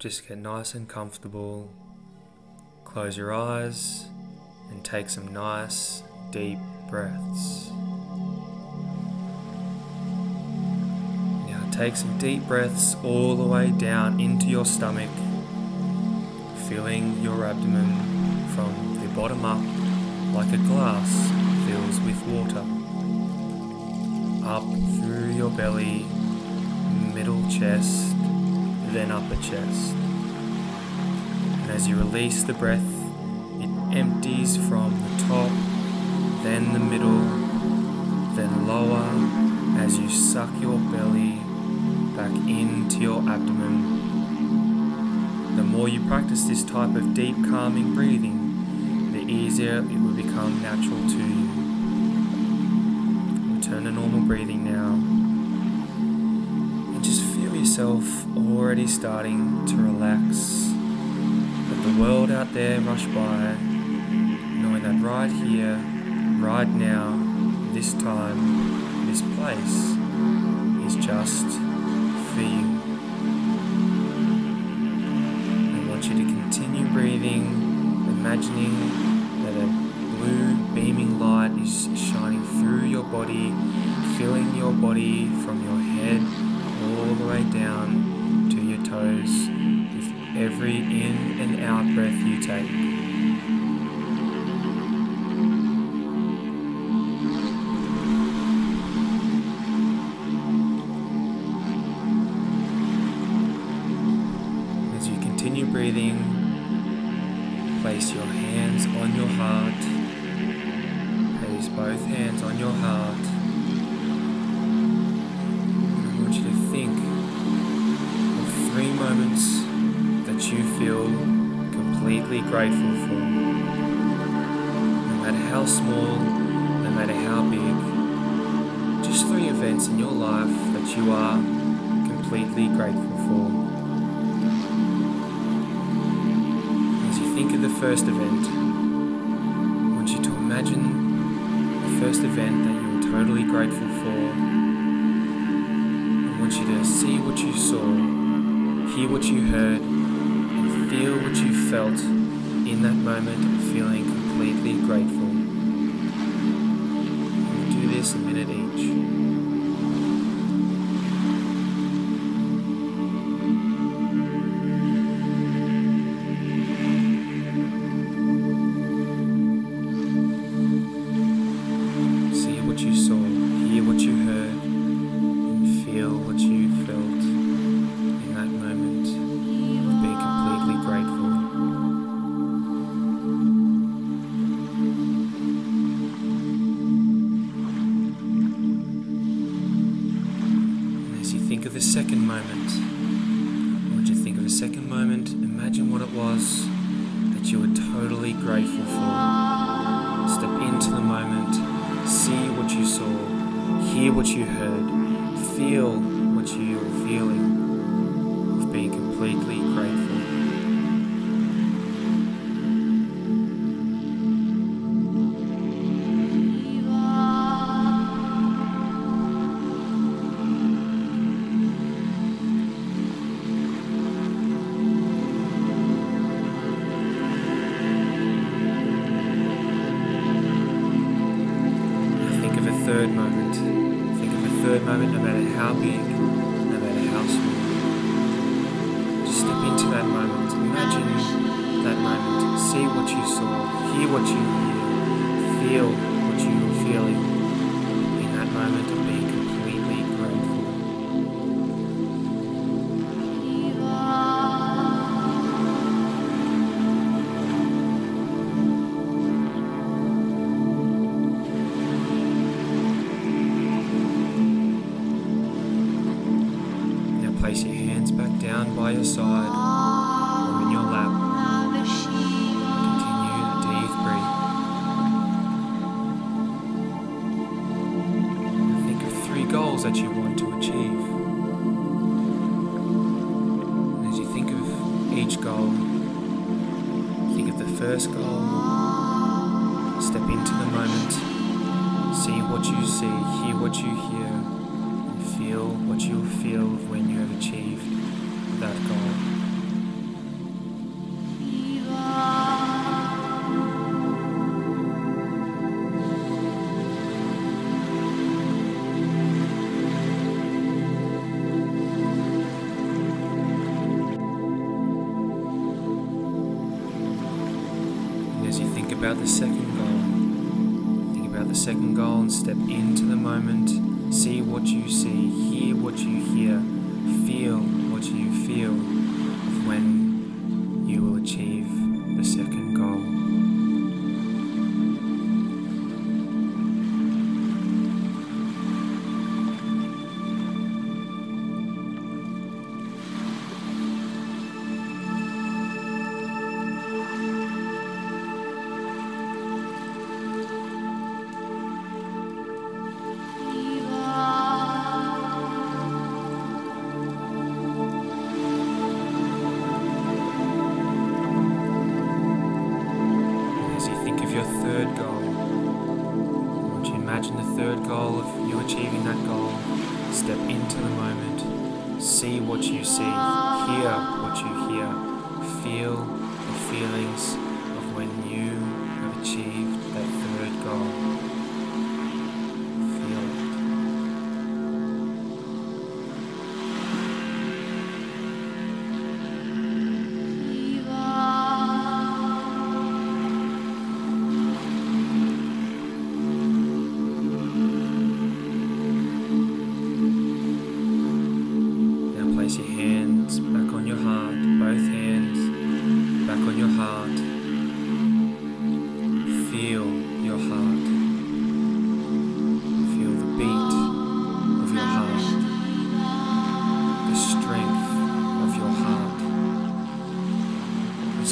just get nice and comfortable. Close your eyes and take some nice, deep breaths. Now take some deep breaths all the way down into your stomach, filling your abdomen from the bottom up like a glass fills with water. Up through your belly, middle chest, then upper chest. And as you release the breath, it empties from the top, then the middle, then lower as you suck your belly back into your abdomen. The more you practice this type of deep calming breathing, the easier it will become natural to you. Return to normal breathing now. Yourself already starting to relax. Let the world out there rush by, knowing that right here, right now, this time, this place is just for you. I want you to continue breathing, imagining that a blue beaming light is shining through your body, filling your body from your head all the way down to your toes with every in and out breath you take. As you continue breathing, place your hands on your heart. Place both hands on your heart. Feel completely grateful for. No matter how small, no matter how big, just three events in your life that you are completely grateful for. As you think of the first event, I want you to imagine the first event that you were totally grateful for. I want you to see what you saw, hear what you heard, feel what you felt in that moment feeling completely grateful. We'll do this a minute each. Second moment, I want you to think of a second moment, imagine what it was that you were totally grateful for. Step into the moment, see what you saw, hear what you heard, feel what you moment, no matter how big, no matter how small. Just step into that moment. Imagine that moment. See what you saw. Hear what you hear. Hands back down by your side or in your lap. Continue to deep breathe. Think of three goals that you want to achieve. And as you think of each goal, think of the first goal. Step into the moment. See what you see, hear what you hear, and feel what you feel when about the second goal. Think about the second goal and step into the moment. See what you see, hear what you hear, feel what you feel of when you will achieve the second goal. Step into the moment, see what you see, hear what you hear, feel the feelings the